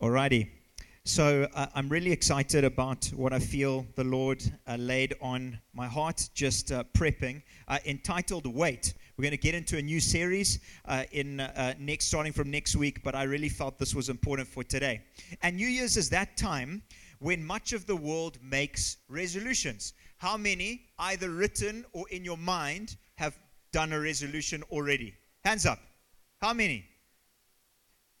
Alrighty. So uh, I'm really excited about what I feel the Lord uh, laid on my heart just uh, prepping, uh, entitled "Wait." We're going to get into a new series uh, in uh, next, starting from next week. But I really felt this was important for today. And New Year's is that time when much of the world makes resolutions. How many, either written or in your mind, have done a resolution already? Hands up. How many?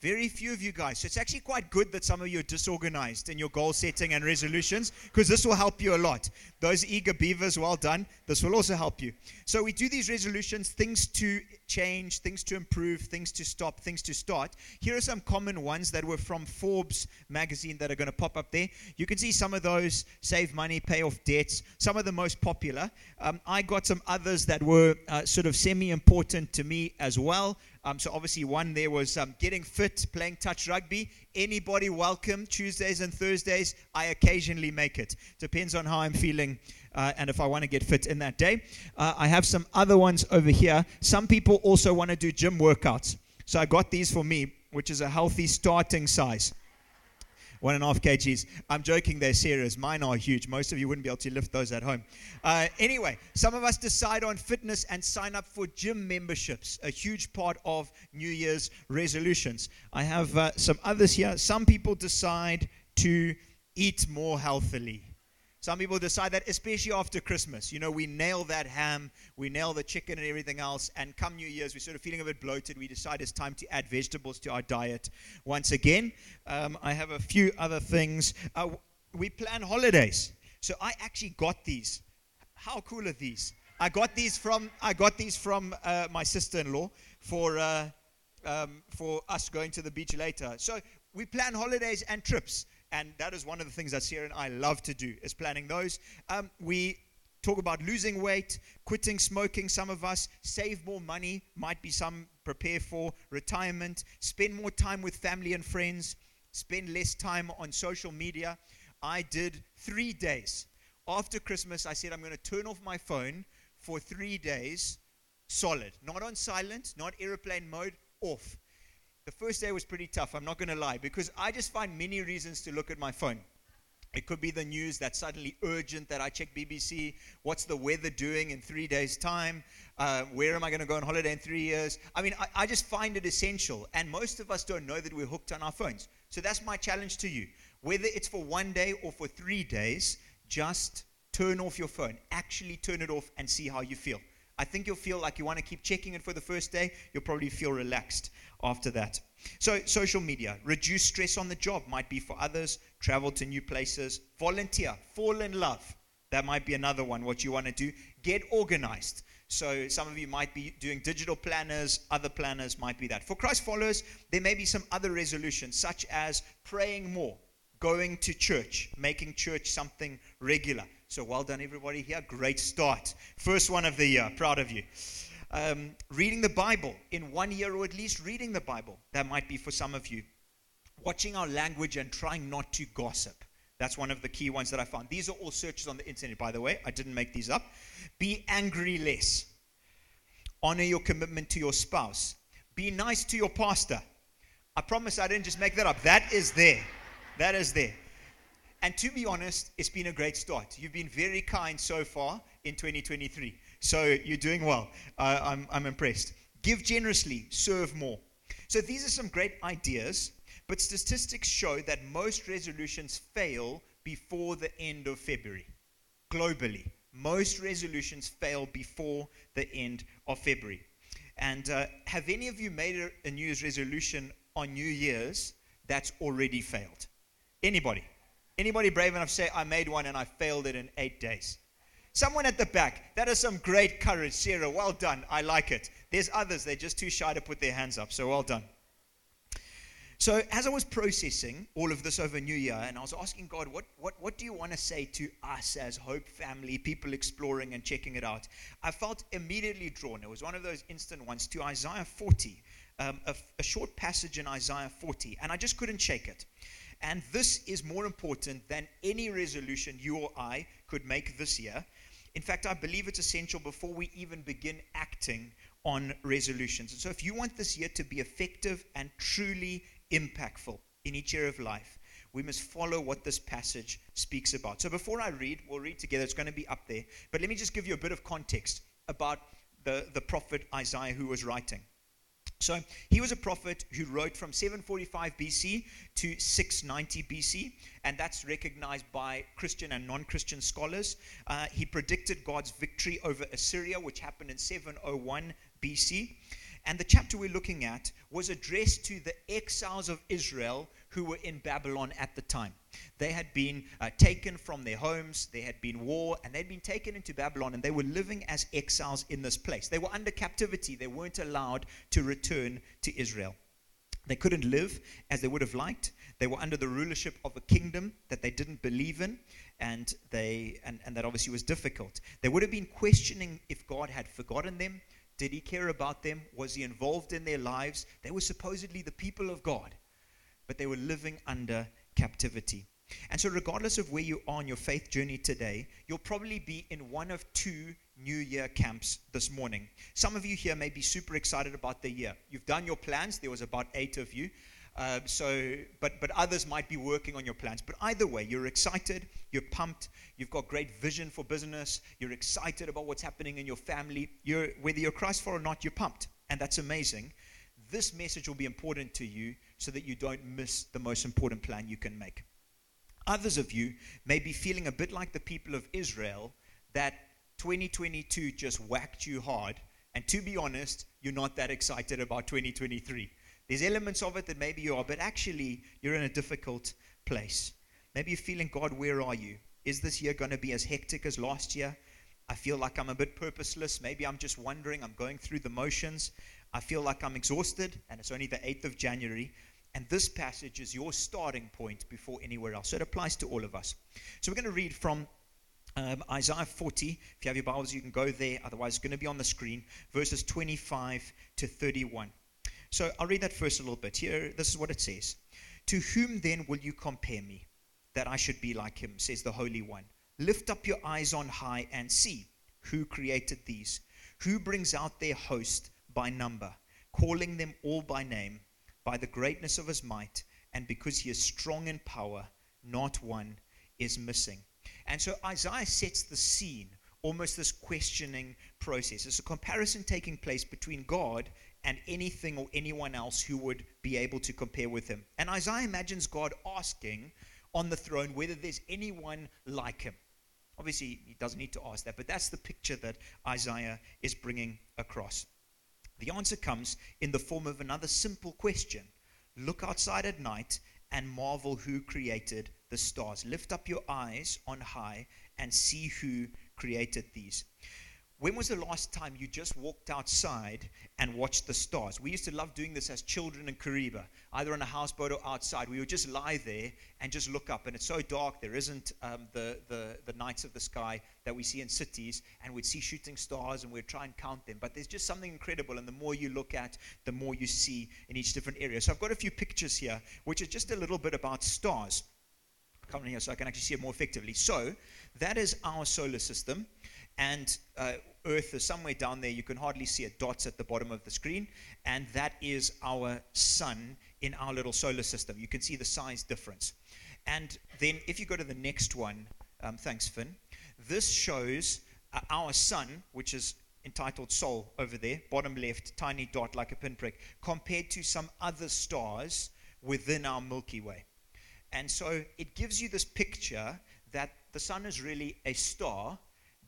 Very few of you guys. So it's actually quite good that some of you are disorganized in your goal setting and resolutions because this will help you a lot. Those eager beavers, well done. This will also help you. So we do these resolutions, things to change, things to improve, things to stop, things to start. Here are some common ones that were from Forbes magazine that are going to pop up there. You can see some of those save money, pay off debts, some of the most popular. Um, I got some others that were uh, sort of semi important to me as well. Um, so obviously one there was um, getting fit, playing touch rugby. Anybody welcome Tuesdays and Thursdays. I occasionally make it. Depends on how I'm feeling uh, and if I want to get fit in that day. Uh, I have some other ones over here. Some people also want to do gym workouts. So I got these for me, which is a healthy starting size one and a half kgs. I'm joking, they're serious. Mine are huge. Most of you wouldn't be able to lift those at home. Uh, anyway, some of us decide on fitness and sign up for gym memberships, a huge part of New Year's resolutions. I have uh, some others here. Some people decide to eat more healthily. Some people decide that, especially after Christmas. You know, we nail that ham, we nail the chicken and everything else, and come New Year's, we're sort of feeling a bit bloated. We decide it's time to add vegetables to our diet once again. Um, I have a few other things. Uh, we plan holidays. So I actually got these. How cool are these? I got these from I got these from uh, my sister-in-law for uh, um, for us going to the beach later. So we plan holidays and trips and that is one of the things that Sierra and I love to do is planning those. Um, we talk about losing weight, quitting smoking. Some of us save more money, might be some prepare for retirement, spend more time with family and friends, spend less time on social media. I did three days after Christmas. I said I'm going to turn off my phone for three days, solid, not on silent, not airplane mode, off. The first day was pretty tough, I'm not going to lie, because I just find many reasons to look at my phone. It could be the news that's suddenly urgent that I check BBC. What's the weather doing in three days' time? Uh, where am I going to go on holiday in three years? I mean, I, I just find it essential. And most of us don't know that we're hooked on our phones. So that's my challenge to you. Whether it's for one day or for three days, just turn off your phone. Actually, turn it off and see how you feel. I think you'll feel like you want to keep checking it for the first day. You'll probably feel relaxed after that. So, social media, reduce stress on the job might be for others, travel to new places, volunteer, fall in love. That might be another one, what you want to do. Get organized. So, some of you might be doing digital planners, other planners might be that. For Christ followers, there may be some other resolutions, such as praying more, going to church, making church something regular. So well done, everybody here. Great start. First one of the year. Proud of you. Um, reading the Bible in one year, or at least reading the Bible. That might be for some of you. Watching our language and trying not to gossip. That's one of the key ones that I found. These are all searches on the internet, by the way. I didn't make these up. Be angry less. Honor your commitment to your spouse. Be nice to your pastor. I promise I didn't just make that up. That is there. That is there. And to be honest, it's been a great start. You've been very kind so far in 2023. So you're doing well. Uh, I'm, I'm impressed. Give generously, serve more. So these are some great ideas, but statistics show that most resolutions fail before the end of February. Globally, most resolutions fail before the end of February. And uh, have any of you made a, a New Year's resolution on New Year's that's already failed? Anybody? Anybody brave enough to say, I made one and I failed it in eight days? Someone at the back, that is some great courage, Sarah. Well done. I like it. There's others, they're just too shy to put their hands up. So well done. So, as I was processing all of this over New Year, and I was asking God, what, what, what do you want to say to us as Hope family, people exploring and checking it out? I felt immediately drawn. It was one of those instant ones to Isaiah 40, um, a, a short passage in Isaiah 40, and I just couldn't shake it. And this is more important than any resolution you or I could make this year. In fact, I believe it's essential before we even begin acting on resolutions. And so, if you want this year to be effective and truly impactful, in each year of life, we must follow what this passage speaks about. So before I read, we'll read together. It's going to be up there. But let me just give you a bit of context about the, the prophet Isaiah who was writing. So he was a prophet who wrote from 745 BC to 690 BC, and that's recognized by Christian and non Christian scholars. Uh, he predicted God's victory over Assyria, which happened in 701 BC. And the chapter we're looking at was addressed to the exiles of Israel who were in Babylon at the time. They had been uh, taken from their homes, there had been war, and they'd been taken into Babylon, and they were living as exiles in this place. They were under captivity, they weren't allowed to return to Israel. They couldn't live as they would have liked. They were under the rulership of a kingdom that they didn't believe in, and, they, and, and that obviously was difficult. They would have been questioning if God had forgotten them. Did he care about them? Was he involved in their lives? They were supposedly the people of God but they were living under captivity. And so, regardless of where you are on your faith journey today, you'll probably be in one of two New Year camps this morning. Some of you here may be super excited about the year. You've done your plans, there was about eight of you. Uh, so, but, but others might be working on your plans. But either way, you're excited, you're pumped, you've got great vision for business, you're excited about what's happening in your family. You're, whether you're Christ for or not, you're pumped. And that's amazing. This message will be important to you so that you don't miss the most important plan you can make. Others of you may be feeling a bit like the people of Israel that 2022 just whacked you hard. And to be honest, you're not that excited about 2023. There's elements of it that maybe you are, but actually, you're in a difficult place. Maybe you're feeling, God, where are you? Is this year going to be as hectic as last year? I feel like I'm a bit purposeless. Maybe I'm just wondering. I'm going through the motions. I feel like I'm exhausted, and it's only the 8th of January. And this passage is your starting point before anywhere else. So it applies to all of us. So we're going to read from um, Isaiah 40. If you have your Bibles, you can go there. Otherwise, it's going to be on the screen. Verses 25 to 31. So I'll read that first a little bit. Here, this is what it says To whom then will you compare me, that I should be like him, says the Holy One? Lift up your eyes on high and see who created these, who brings out their host by number, calling them all by name by the greatness of his might, and because he is strong in power, not one is missing. And so Isaiah sets the scene, almost this questioning process. It's a comparison taking place between God and anything or anyone else who would be able to compare with him. And Isaiah imagines God asking on the throne whether there's anyone like him. Obviously, he doesn't need to ask that, but that's the picture that Isaiah is bringing across. The answer comes in the form of another simple question Look outside at night and marvel who created the stars. Lift up your eyes on high and see who created these. When was the last time you just walked outside and watched the stars? We used to love doing this as children in Kariba, either on a houseboat or outside. We would just lie there and just look up, and it's so dark, there isn't um, the, the, the nights of the sky that we see in cities, and we'd see shooting stars and we'd try and count them. But there's just something incredible, and the more you look at, the more you see in each different area. So I've got a few pictures here, which is just a little bit about stars. Come in here so I can actually see it more effectively. So that is our solar system and uh, Earth is somewhere down there. You can hardly see it, dots at the bottom of the screen. And that is our sun in our little solar system. You can see the size difference. And then if you go to the next one, um, thanks, Finn. This shows uh, our sun, which is entitled Sol over there, bottom left, tiny dot like a pinprick, compared to some other stars within our Milky Way. And so it gives you this picture that the sun is really a star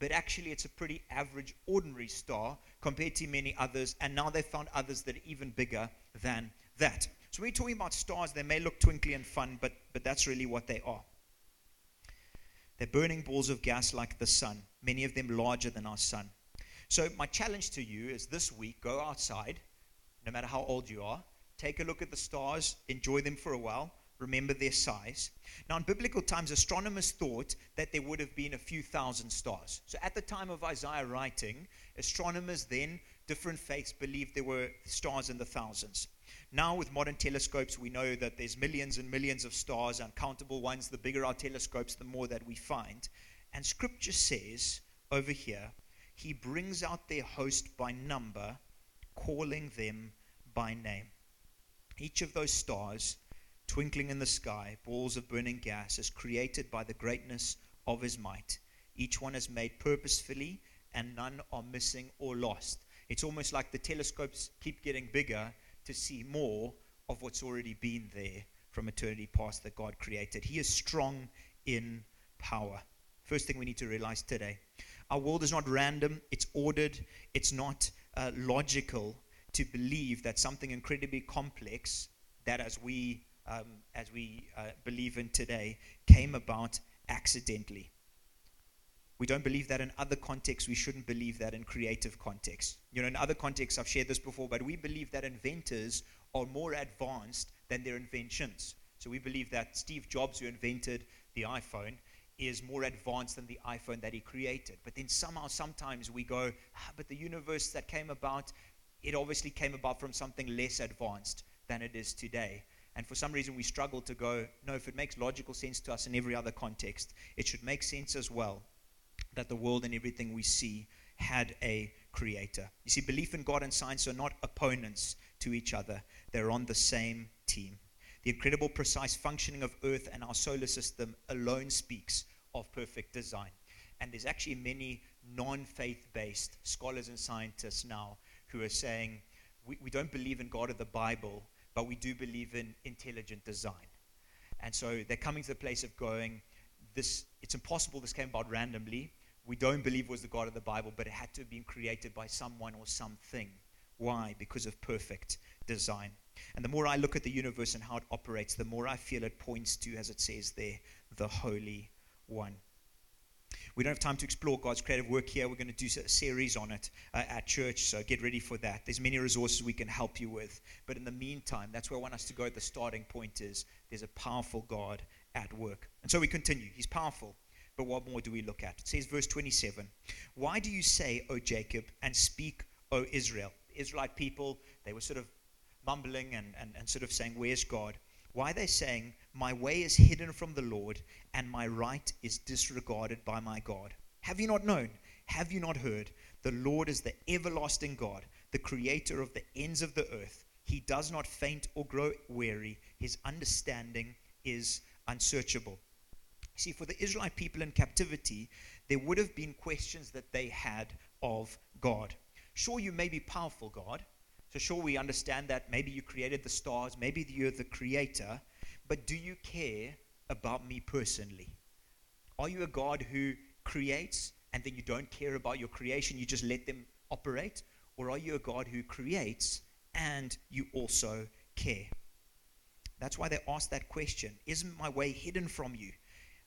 but actually it's a pretty average, ordinary star compared to many others. And now they've found others that are even bigger than that. So when we're talking about stars, they may look twinkly and fun, but, but that's really what they are. They're burning balls of gas like the sun, many of them larger than our sun. So, my challenge to you is this week go outside, no matter how old you are, take a look at the stars, enjoy them for a while, remember their size. Now, in biblical times, astronomers thought that there would have been a few thousand stars. So, at the time of Isaiah writing, astronomers then, different faiths, believed there were stars in the thousands. Now, with modern telescopes, we know that there's millions and millions of stars, uncountable ones. The bigger our telescopes, the more that we find. And scripture says over here, He brings out their host by number, calling them by name. Each of those stars twinkling in the sky, balls of burning gas, as created by the greatness of his might. Each one is made purposefully, and none are missing or lost. It's almost like the telescopes keep getting bigger to see more of what's already been there from eternity past that God created. He is strong in power. First thing we need to realize today our world is not random, it's ordered, it's not uh, logical to believe that something incredibly complex that as we um, as we uh, believe in today came about accidentally we don't believe that in other contexts. We shouldn't believe that in creative contexts. You know, in other contexts, I've shared this before, but we believe that inventors are more advanced than their inventions. So we believe that Steve Jobs, who invented the iPhone, is more advanced than the iPhone that he created. But then somehow, sometimes we go, ah, but the universe that came about, it obviously came about from something less advanced than it is today. And for some reason, we struggle to go, no, if it makes logical sense to us in every other context, it should make sense as well that the world and everything we see had a creator. You see, belief in God and science are not opponents to each other, they're on the same team. The incredible precise functioning of Earth and our solar system alone speaks of perfect design. And there's actually many non faith based scholars and scientists now who are saying we, we don't believe in God or the Bible, but we do believe in intelligent design. And so they're coming to the place of going, this, it's impossible this came about randomly. We don't believe was the God of the Bible, but it had to have been created by someone or something. Why? Because of perfect design. And the more I look at the universe and how it operates, the more I feel it points to, as it says there, the Holy One. We don't have time to explore God's creative work here. We're going to do a series on it uh, at church, so get ready for that. There's many resources we can help you with. But in the meantime, that's where I want us to go. The starting point is there's a powerful God at work. And so we continue. He's powerful. But what more do we look at? It says, verse 27 Why do you say, O Jacob, and speak, O Israel? The Israelite people, they were sort of mumbling and, and, and sort of saying, Where's God? Why they saying, My way is hidden from the Lord, and my right is disregarded by my God? Have you not known? Have you not heard? The Lord is the everlasting God, the creator of the ends of the earth. He does not faint or grow weary. His understanding is unsearchable. See, for the Israelite people in captivity, there would have been questions that they had of God. Sure, you may be powerful, God. So, sure, we understand that maybe you created the stars, maybe you're the creator, but do you care about me personally? Are you a God who creates and then you don't care about your creation, you just let them operate? Or are you a God who creates and you also care? That's why they asked that question Isn't my way hidden from you?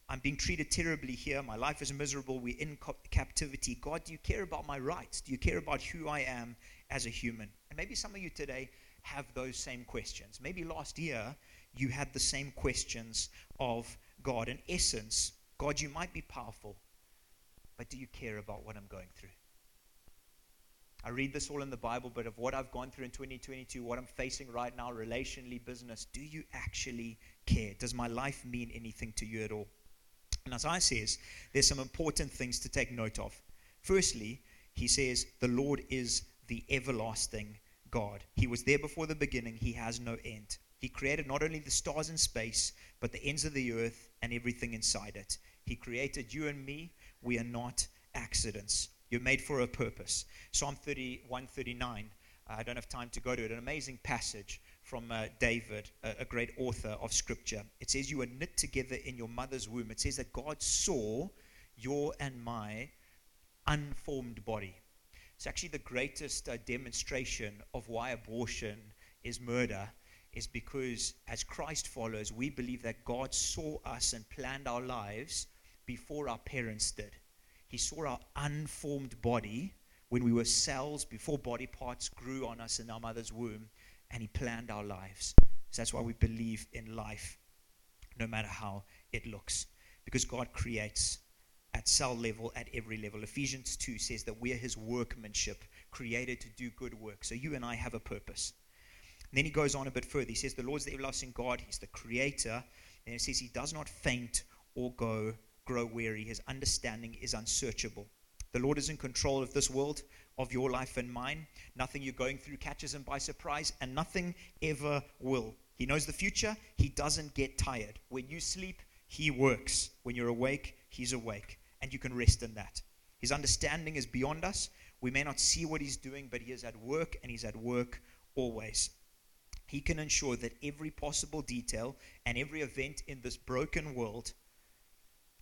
I'm being treated terribly here. My life is miserable. We're in captivity. God, do you care about my rights? Do you care about who I am as a human? And maybe some of you today have those same questions. Maybe last year you had the same questions of God. In essence, God, you might be powerful, but do you care about what I'm going through? I read this all in the Bible, but of what I've gone through in 2022, what I'm facing right now, relationally, business, do you actually care? Does my life mean anything to you at all? And as I says, there's some important things to take note of. Firstly, he says, the Lord is the everlasting God. He was there before the beginning, he has no end. He created not only the stars in space, but the ends of the earth and everything inside it. He created you and me. We are not accidents. You're made for a purpose. Psalm 31 39. I don't have time to go to it. An amazing passage from uh, David, a, a, great author of scripture. It says, You were knit together in your mother's womb. It says that God saw your and my unformed body. It's actually the greatest uh, demonstration of why abortion is murder, is because as Christ follows, we believe that God saw us and planned our lives before our parents did. He saw our unformed body when we were cells before body parts grew on us in our mother's womb, and He planned our lives. So that's why we believe in life, no matter how it looks, because God creates at cell level, at every level. Ephesians 2 says that we are His workmanship, created to do good work. So you and I have a purpose. And then he goes on a bit further. He says, The Lord's the everlasting God, He's the creator. And he says, He does not faint or go grow weary. His understanding is unsearchable. The Lord is in control of this world, of your life and mine. Nothing you're going through catches him by surprise, and nothing ever will. He knows the future. He doesn't get tired. When you sleep, He works. When you're awake, He's awake. And you can rest in that. His understanding is beyond us. We may not see what He's doing, but He is at work, and He's at work always. He can ensure that every possible detail and every event in this broken world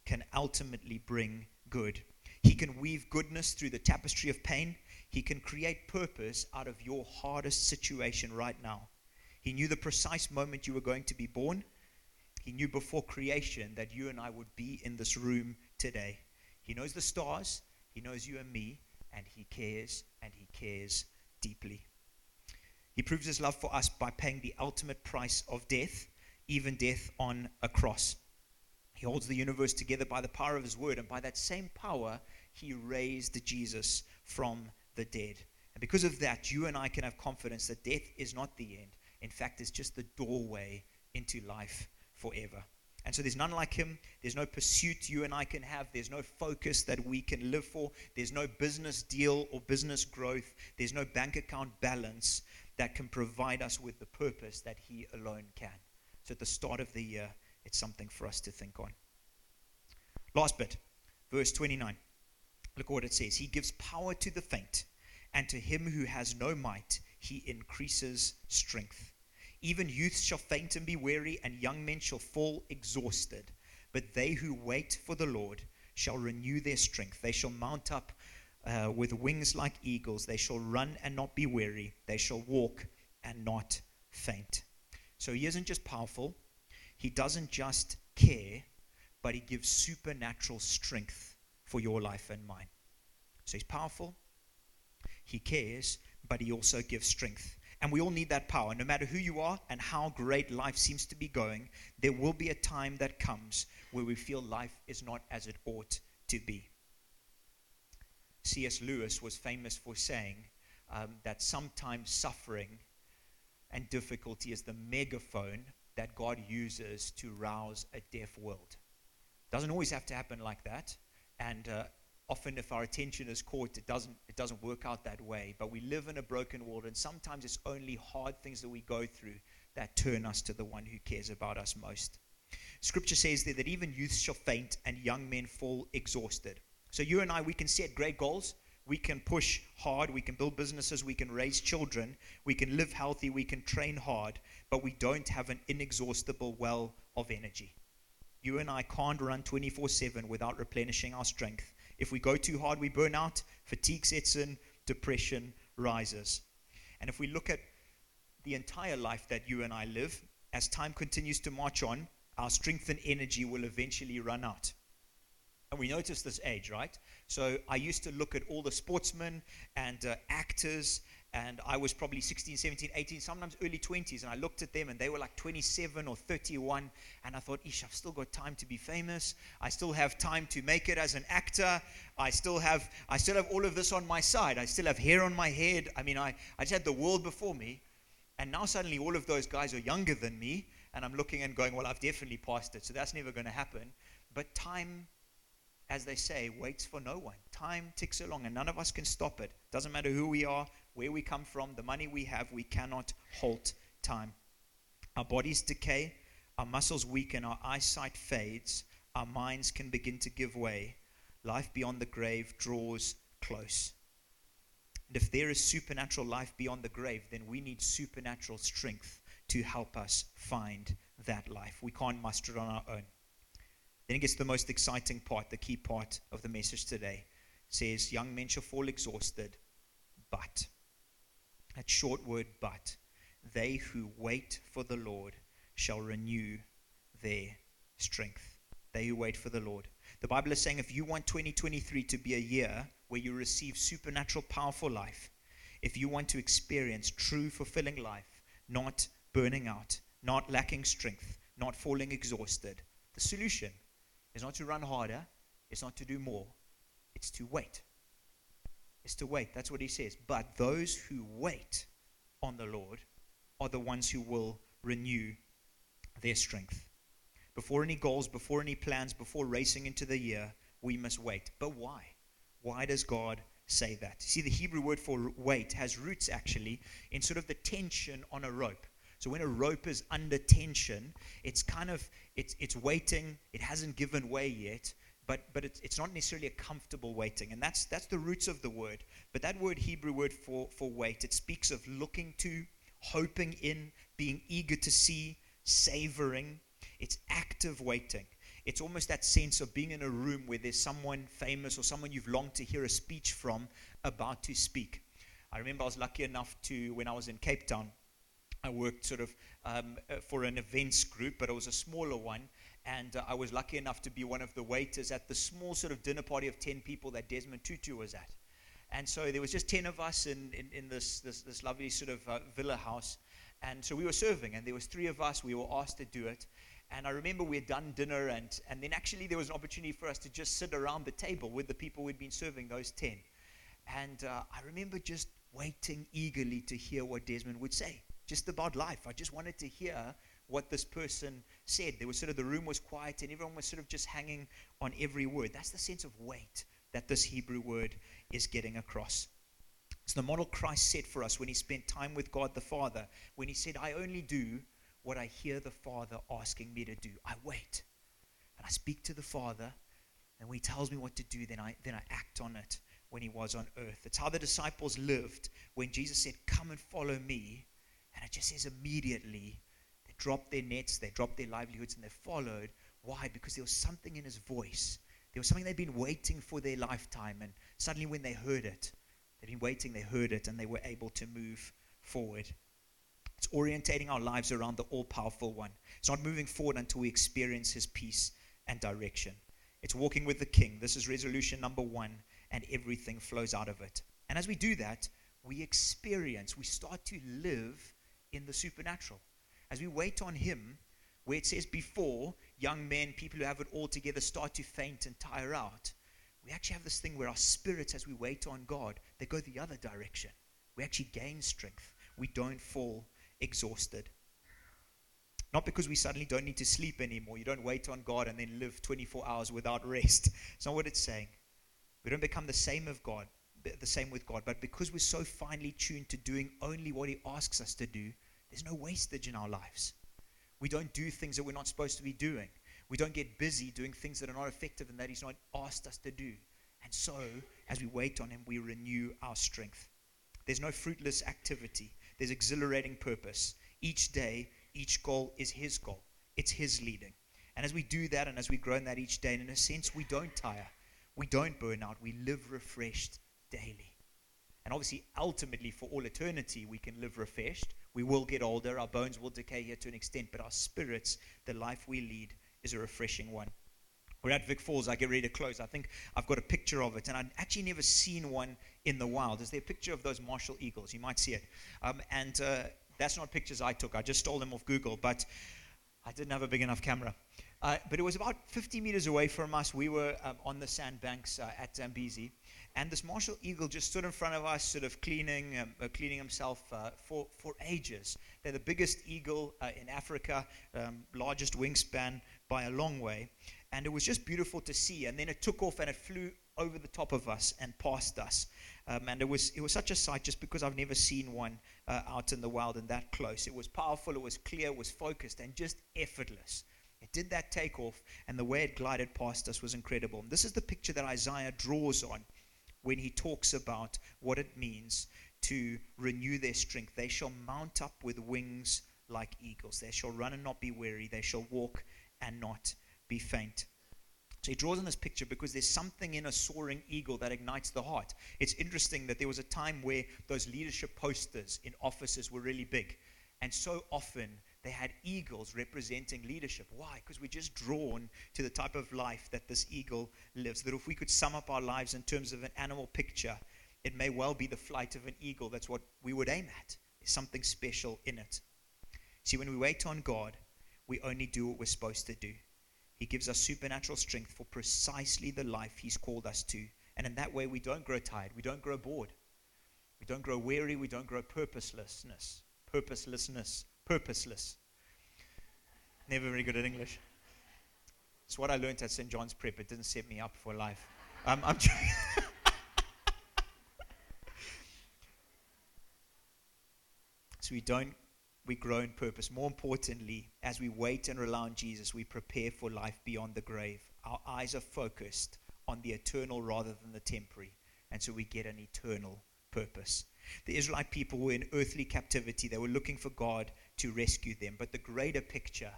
can ultimately bring good. He can weave goodness through the tapestry of pain. He can create purpose out of your hardest situation right now. He knew the precise moment you were going to be born. He knew before creation that you and I would be in this room today. He knows the stars, He knows you and me, and He cares, and He cares deeply. He proves His love for us by paying the ultimate price of death, even death on a cross. He holds the universe together by the power of His word, and by that same power, He raised Jesus from the dead. And because of that, you and I can have confidence that death is not the end. In fact, it's just the doorway into life forever. And so there's none like him. There's no pursuit you and I can have. There's no focus that we can live for. There's no business deal or business growth. There's no bank account balance that can provide us with the purpose that he alone can. So at the start of the year, it's something for us to think on. Last bit, verse 29. Look what it says. He gives power to the faint, and to him who has no might, he increases strength. Even youths shall faint and be weary, and young men shall fall exhausted. But they who wait for the Lord shall renew their strength. They shall mount up uh, with wings like eagles. They shall run and not be weary. They shall walk and not faint. So he isn't just powerful, he doesn't just care, but he gives supernatural strength for your life and mine. So he's powerful, he cares, but he also gives strength. And we all need that power. No matter who you are and how great life seems to be going, there will be a time that comes where we feel life is not as it ought to be. C.S. Lewis was famous for saying um, that sometimes suffering and difficulty is the megaphone that God uses to rouse a deaf world. Doesn't always have to happen like that. And uh, often if our attention is caught it doesn't it doesn't work out that way. But we live in a broken world and sometimes it's only hard things that we go through that turn us to the one who cares about us most. Scripture says there that even youths shall faint and young men fall exhausted. So you and i we can set great goals. We can push hard. We can build businesses. We can raise children. We can live healthy. We can train hard. But we don't have an inexhaustible well of energy. You and i can't run 24/7 without replenishing our strength if we go too hard, we burn out, fatigue sets in, depression rises. And if we look at the entire life that you and I live, as time continues to march on, our strength and energy will eventually run out. And we notice this age, right? So I used to look at all the sportsmen and uh, actors and I was probably 16, 17, 18, sometimes early 20s, and I looked at them and they were like 27 or 31, and I thought, Ish, I've still got time to be famous. I still have time to make it as an actor. I still have, I still have all of this on my side. I still have hair on my head. I mean, I, I just had the world before me, and now suddenly all of those guys are younger than me, and I'm looking and going, well, I've definitely passed it, so that's never going to happen. But time as they say, waits for no one. Time ticks along, and none of us can stop it. Doesn't matter who we are, where we come from, the money we have, we cannot halt time. Our bodies decay, our muscles weaken, our eyesight fades, our minds can begin to give way. Life beyond the grave draws close. And if there is supernatural life beyond the grave, then we need supernatural strength to help us find that life. We can't muster it on our own. Then it gets the most exciting part, the key part of the message today. It says, Young men shall fall exhausted, but, that short word, but, they who wait for the Lord shall renew their strength. They who wait for the Lord. The Bible is saying if you want 2023 to be a year where you receive supernatural, powerful life, if you want to experience true, fulfilling life, not burning out, not lacking strength, not falling exhausted, the solution is not to run harder, it's not to do more, it's to wait. It's to wait. That's what he says. But those who wait on the Lord are the ones who will renew their strength. Before any goals, before any plans, before racing into the year, we must wait. But why? Why does God say that? See, the Hebrew word for wait has roots actually in sort of the tension on a rope. So when a rope is under tension, it's kind of it's it's waiting. It hasn't given way yet, but but it's, it's not necessarily a comfortable waiting, and that's that's the roots of the word. But that word Hebrew word for for wait, it speaks of looking to, hoping in, being eager to see, savoring. It's active waiting. It's almost that sense of being in a room where there's someone famous or someone you've longed to hear a speech from about to speak. I remember I was lucky enough to, when I was in Cape Town, I worked sort of um, uh, for an events group, but it was a smaller one. And uh, I was lucky enough to be one of the waiters at the small sort of dinner party of 10 people that Desmond Tutu was at. And so there was just 10 of us in, in, in this, this, this, lovely sort of uh, villa house. And so we were serving, and there was three of us. We were asked to do it. And I remember we had done dinner, and, and then actually there was an opportunity for us to just sit around the table with the people we'd been serving, those 10. And uh, I remember just waiting eagerly to hear what Desmond would say just about life. I just wanted to hear what this person said. There was sort of the room was quiet and everyone was sort of just hanging on every word. That's the sense of wait that this Hebrew word is getting across. It's the model Christ set for us when he spent time with God the Father, when he said, I only do what I hear the Father asking me to do. I wait. And I speak to the Father, and when he tells me what to do, then I then I act on it when he was on earth. It's how the disciples lived when Jesus said, Come and follow me. And it just says immediately dropped their nets, they dropped their livelihoods, and they followed. Why? Because there was something in his voice. There was something they'd been waiting for their lifetime. And suddenly, when they heard it, they'd been waiting, they heard it, and they were able to move forward. It's orientating our lives around the all powerful one. It's not moving forward until we experience his peace and direction. It's walking with the king. This is resolution number one, and everything flows out of it. And as we do that, we experience, we start to live in the supernatural. As we wait on Him, where it says before, young men, people who have it all together, start to faint and tire out, we actually have this thing where our spirits, as we wait on God, they go the other direction. We actually gain strength. We don't fall exhausted. Not because we suddenly don't need to sleep anymore. You don't wait on God and then live 24 hours without rest. It's not what it's saying. We don't become the same of God, the same with God, but because we're so finely tuned to doing only what He asks us to do, there's no wastage in our lives. We don't do things that we're not supposed to be doing. We don't get busy doing things that are not effective and that He's not asked us to do. And so, as we wait on Him, we renew our strength. There's no fruitless activity, there's exhilarating purpose. Each day, each goal is His goal, it's His leading. And as we do that and as we grow in that each day, and in a sense, we don't tire, we don't burn out, we live refreshed daily. And obviously, ultimately, for all eternity, we can live refreshed. We will get older, our bones will decay here to an extent, but our spirits, the life we lead, is a refreshing one. We're at Vic Falls. I get ready to close. I think I've got a picture of it, and I've actually never seen one in the wild. Is there a picture of those Martial Eagles? You might see it. Um, and uh, that's not pictures I took. I just stole them off Google, but I didn't have a big enough camera. Uh, but it was about 50 meters away from us. We were um, on the sandbanks uh, at Zambezi, and this Martial Eagle just stood in front of us, sort of cleaning, um, uh, cleaning himself uh, for, for ages. They're the biggest eagle uh, in Africa, um, largest wingspan by a long way. And it was just beautiful to see. And then it took off and it flew over the top of us and past us. Um, and it was, it was such a sight just because I've never seen one uh, out in the wild and that close. It was powerful, it was clear, it was focused, and just effortless. It did that takeoff, and the way it glided past us was incredible. And this is the picture that Isaiah draws on when he talks about what it means to renew their strength. They shall mount up with wings like eagles. They shall run and not be weary. They shall walk and not be faint. So he draws on this picture because there's something in a soaring eagle that ignites the heart. It's interesting that there was a time where those leadership posters in offices were really big. And so often they had eagles representing leadership. Why? Because we're just drawn to the type of life that this eagle lives. That if we could sum up our lives in terms of an animal picture, it may well be the flight of an eagle. That's what we would aim at. There's something special in it. See, when we wait on God, we only do what we're supposed to do. He gives us supernatural strength for precisely the life He's called us to. And in that way, we don't grow tired. We don't grow bored. We don't grow weary. We don't grow purposelessness. Purposelessness purposeless. Never very good at English. It's what I learned at St. John's Prep. It didn't set me up for life. Um, I'm so we don't we grow in purpose. More importantly, as we wait and rely on Jesus, we prepare for life beyond the grave. Our eyes are focused on the eternal rather than the temporary. And so we get an eternal purpose. The Israelite people were in earthly captivity. They were looking for God to rescue them. But the greater picture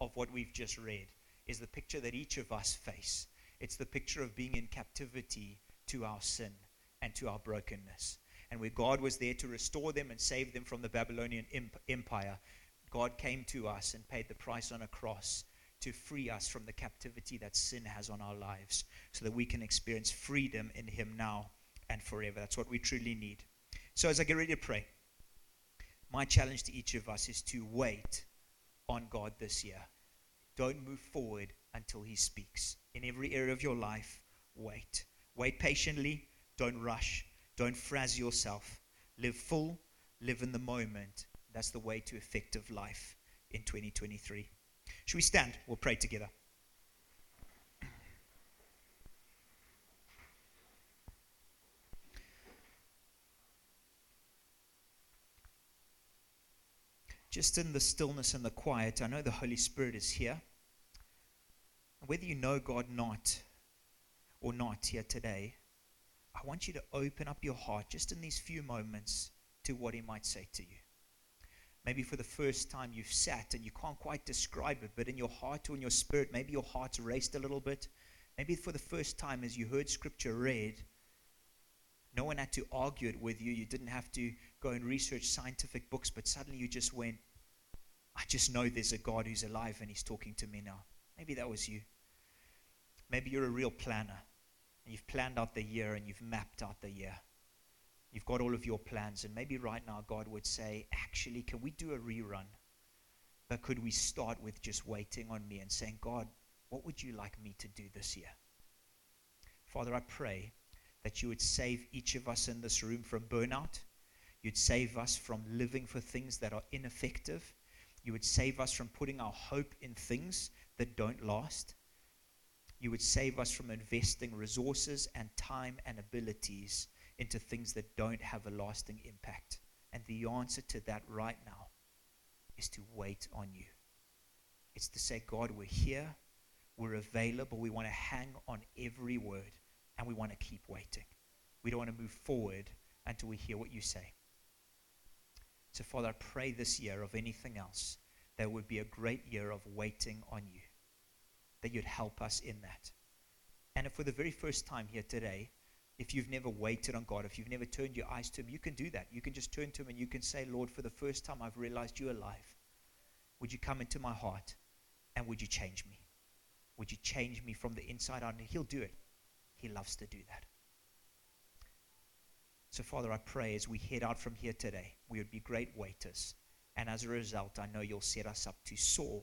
of what we've just read is the picture that each of us face. It's the picture of being in captivity to our sin and to our brokenness. And where God was there to restore them and save them from the Babylonian empire, God came to us and paid the price on a cross to free us from the captivity that sin has on our lives so that we can experience freedom in Him now and forever. That's what we truly need. So, as I get ready to pray, my challenge to each of us is to wait on God this year. Don't move forward until He speaks. In every area of your life, wait. Wait patiently. Don't rush. Don't frazzle yourself. Live full. Live in the moment. That's the way to effective life in 2023. Should we stand? We'll pray together. Just in the stillness and the quiet, I know the Holy Spirit is here. Whether you know God not or not here today, I want you to open up your heart just in these few moments to what He might say to you. Maybe for the first time you've sat and you can't quite describe it, but in your heart or in your spirit, maybe your heart's raced a little bit. Maybe for the first time as you heard Scripture read, no one had to argue it with you. You didn't have to go and research scientific books, but suddenly you just went, I just know there's a God who's alive and he's talking to me now. Maybe that was you. Maybe you're a real planner and you've planned out the year and you've mapped out the year. You've got all of your plans, and maybe right now God would say, Actually, can we do a rerun? But could we start with just waiting on me and saying, God, what would you like me to do this year? Father, I pray that you would save each of us in this room from burnout. You'd save us from living for things that are ineffective. You would save us from putting our hope in things that don't last. You would save us from investing resources and time and abilities into things that don't have a lasting impact. And the answer to that right now is to wait on you. It's to say, God, we're here, we're available, we want to hang on every word, and we want to keep waiting. We don't want to move forward until we hear what you say. So, Father, I pray this year of anything else, there would be a great year of waiting on you, that you'd help us in that. And for the very first time here today, if you've never waited on God, if you've never turned your eyes to Him, you can do that. You can just turn to Him and you can say, Lord, for the first time I've realized you're alive. Would you come into my heart and would you change me? Would you change me from the inside out? And He'll do it. He loves to do that. So, Father, I pray as we head out from here today, we would be great waiters. And as a result, I know you'll set us up to soar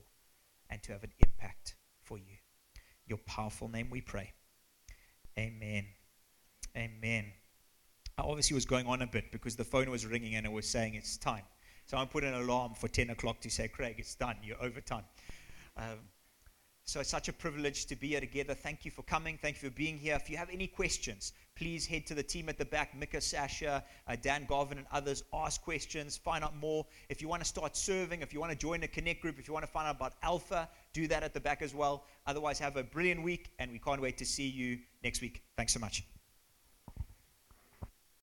and to have an impact for you. Your powerful name we pray. Amen. Amen. I obviously was going on a bit because the phone was ringing and it was saying it's time. So I put an alarm for 10 o'clock to say, Craig, it's done. You're over time. Um, so it's such a privilege to be here together. Thank you for coming. Thank you for being here. If you have any questions, please head to the team at the back, Mika, Sasha, uh, Dan Garvin, and others. Ask questions, find out more. If you want to start serving, if you want to join a Connect group, if you want to find out about Alpha, do that at the back as well. Otherwise, have a brilliant week, and we can't wait to see you next week. Thanks so much.